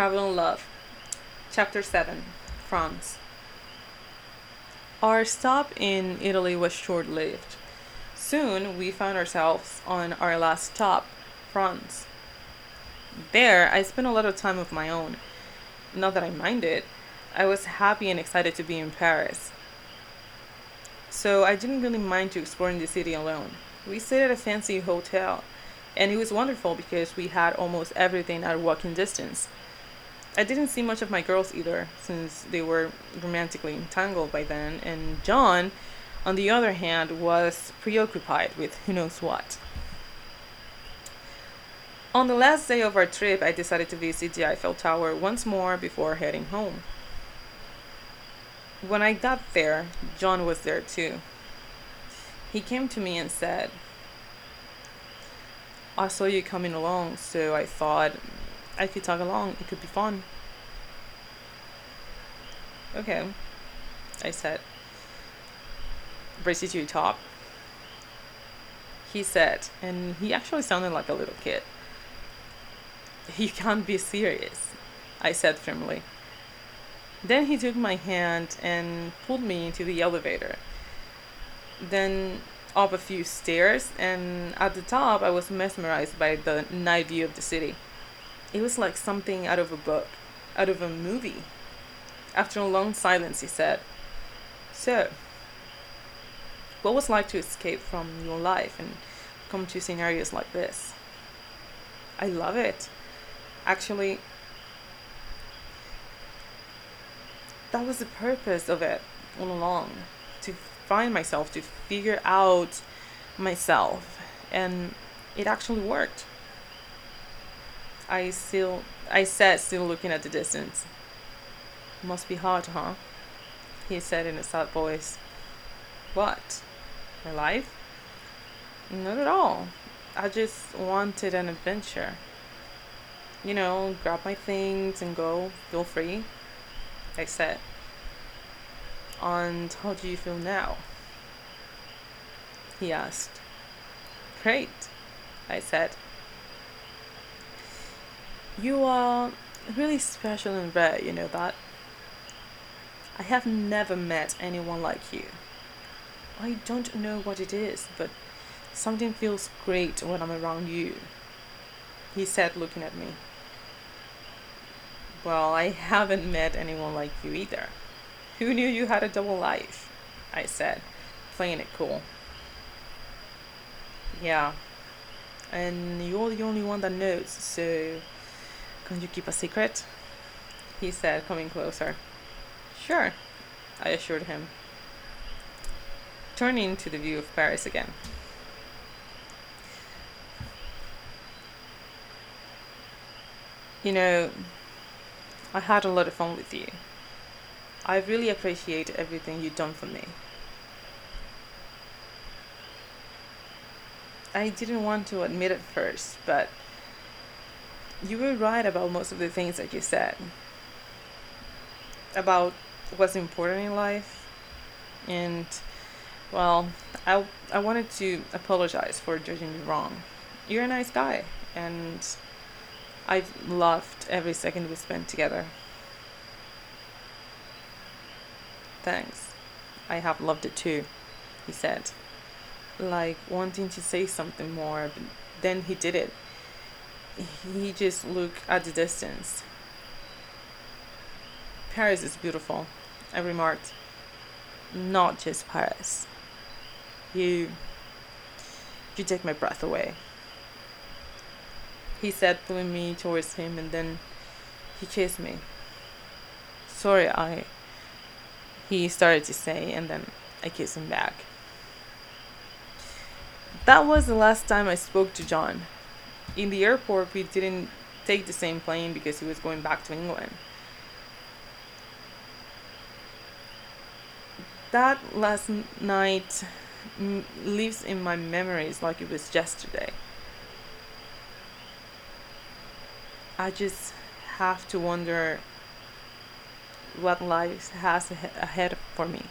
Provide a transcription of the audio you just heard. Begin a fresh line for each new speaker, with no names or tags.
Travel and Love, Chapter 7 France. Our stop in Italy was short lived. Soon we found ourselves on our last stop, France. There, I spent a lot of time of my own. Not that I minded, I was happy and excited to be in Paris. So I didn't really mind to exploring the city alone. We stayed at a fancy hotel, and it was wonderful because we had almost everything at walking distance. I didn't see much of my girls either, since they were romantically entangled by then, and John, on the other hand, was preoccupied with who knows what. On the last day of our trip, I decided to visit the Eiffel Tower once more before heading home. When I got there, John was there too. He came to me and said, I saw you coming along, so I thought I could tag along. It could be fun. Okay, I said. Brace to your top. He said, and he actually sounded like a little kid. You can't be serious, I said firmly. Then he took my hand and pulled me into the elevator. Then up a few stairs, and at the top, I was mesmerized by the night view of the city. It was like something out of a book, out of a movie. After a long silence, he said, So, what was like to escape from your life and come to scenarios like this? I love it. Actually, that was the purpose of it all along to find myself, to figure out myself. And it actually worked. I still, I said, still looking at the distance. Must be hard, huh? He said in a sad voice. What? My life? Not at all. I just wanted an adventure. You know, grab my things and go, feel free. I said. And how do you feel now? He asked. Great, I said. You are really special and rare, you know that? I have never met anyone like you. I don't know what it is, but something feels great when I'm around you. He said, looking at me. Well, I haven't met anyone like you either. Who knew you had a double life? I said, playing it cool. Yeah, and you're the only one that knows, so can you keep a secret? He said, coming closer. Sure, I assured him. Turning to the view of Paris again. You know, I had a lot of fun with you. I really appreciate everything you've done for me. I didn't want to admit it first, but you were right about most of the things that you said. About what's important in life. And, well, I, I wanted to apologize for judging you wrong. You're a nice guy, and I've loved every second we spent together. Thanks. I have loved it too, he said, like wanting to say something more, but then he did it. He just looked at the distance. Paris is beautiful, I remarked. Not just Paris. You. You take my breath away he said, pulling me towards him, and then he kissed me. Sorry, I. He started to say, and then I kissed him back. That was the last time I spoke to John. In the airport, we didn't take the same plane because he was going back to England. That last night lives in my memories like it was yesterday. I just have to wonder what life has ahead for me.